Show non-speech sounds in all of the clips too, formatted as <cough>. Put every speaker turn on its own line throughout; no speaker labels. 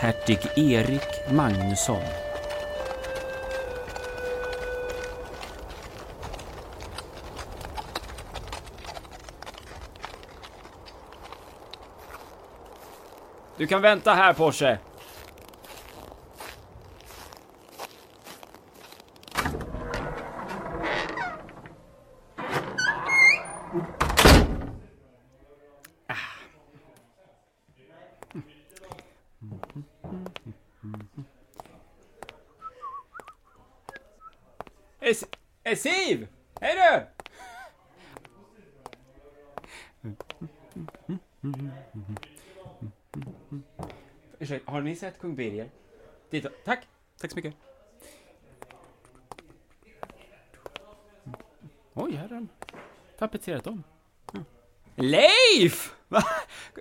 hertig Erik Magnusson. Du kan vänta här, Porsche. Eh, eh, Siv! Hej du! Ursäkta, har ni sett kung Birger? Titta, tack! Tack så mycket. Oj, här har de tapetserat om. Leif! Va?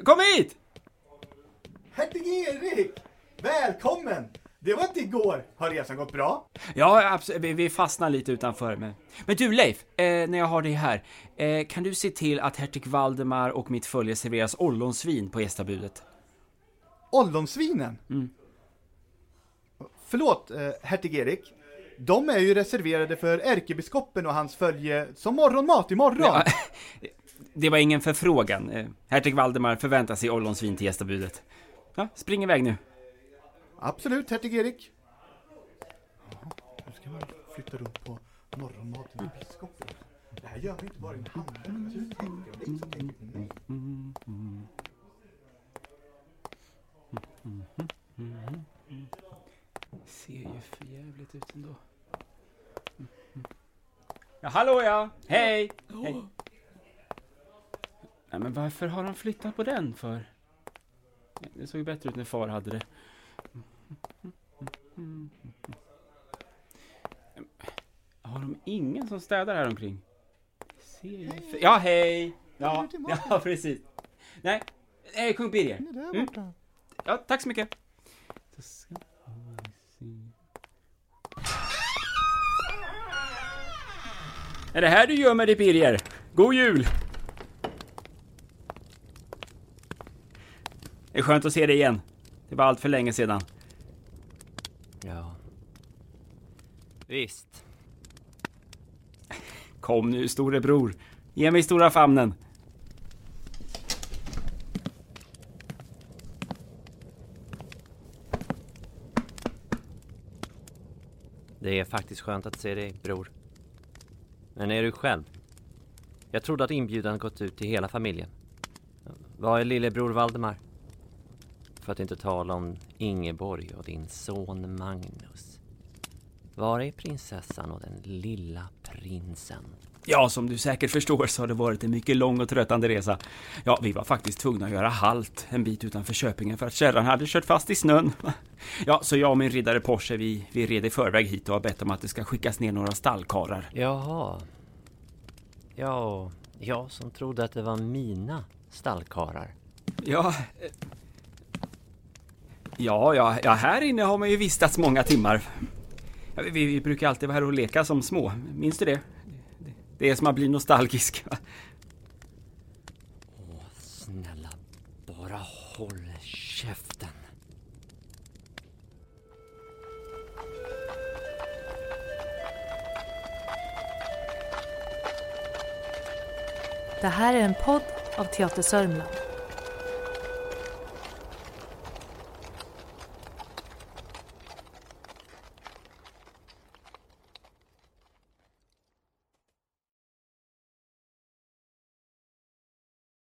Kom hit!
Hertig Erik! Välkommen! Det var inte igår. Har resan gått bra?
Ja, absolut. Vi, vi fastnar lite utanför. Men, men du Leif, eh, när jag har dig här. Eh, kan du se till att hertig Valdemar och mitt följe serveras ollonsvin på gästabudet?
Ollonsvinen?
Mm.
Förlåt, eh, hertig Erik. De är ju reserverade för ärkebiskopen och hans följe som morgonmat imorgon.
Ja, <laughs> det var ingen förfrågan. Eh, hertig Valdemar förväntar sig ollonsvin till gästabudet. Ja, spring iväg nu.
Absolut, hertig Erik. Nu ska man flytta runt på morgonmaten till biskopen. Det här gör vi inte bara i en handel.
Ser ju för jävligt ut ändå. Ja, hallå ja! Hej! Hej! Nej, men varför har de flyttat på den för? Det såg ju bättre ut när far hade det. Har de ingen som städar här omkring? För... Ja, hej! Ja, ja, precis. Nej, eh, kung Birger. Mm. Ja, tack så mycket. Då ska vi se. Är det här du gör med dig Birger? God jul! Det är skönt att se dig igen. Det var allt för länge sedan.
Ja. Visst.
Kom nu storebror. Ge mig stora famnen.
Det är faktiskt skönt att se dig, bror. Men är du själv? Jag trodde att inbjudan gått ut till hela familjen. Var är lillebror Valdemar? För att inte tala om Ingeborg och din son Magnus. Var är prinsessan och den lilla prinsen?
Ja, som du säkert förstår så har det varit en mycket lång och tröttande resa. Ja, vi var faktiskt tvungna att göra halt en bit utanför Köpingen för att kärran hade kört fast i snön. <laughs> Ja, så jag och min riddare Porsche, vi, vi red i förväg hit och har bett om att det ska skickas ner några stallkarlar.
Jaha. Ja, jag som trodde att det var mina stallkarlar.
Ja... eh, Ja, ja, ja, här inne har man ju vistats många timmar. Vi, vi brukar alltid vara här och leka som små. Minns du det? Det- är som att bli nostalgisk.
Åh, snälla, bara håll käften.
Det här är en podd av Teater Sörmland.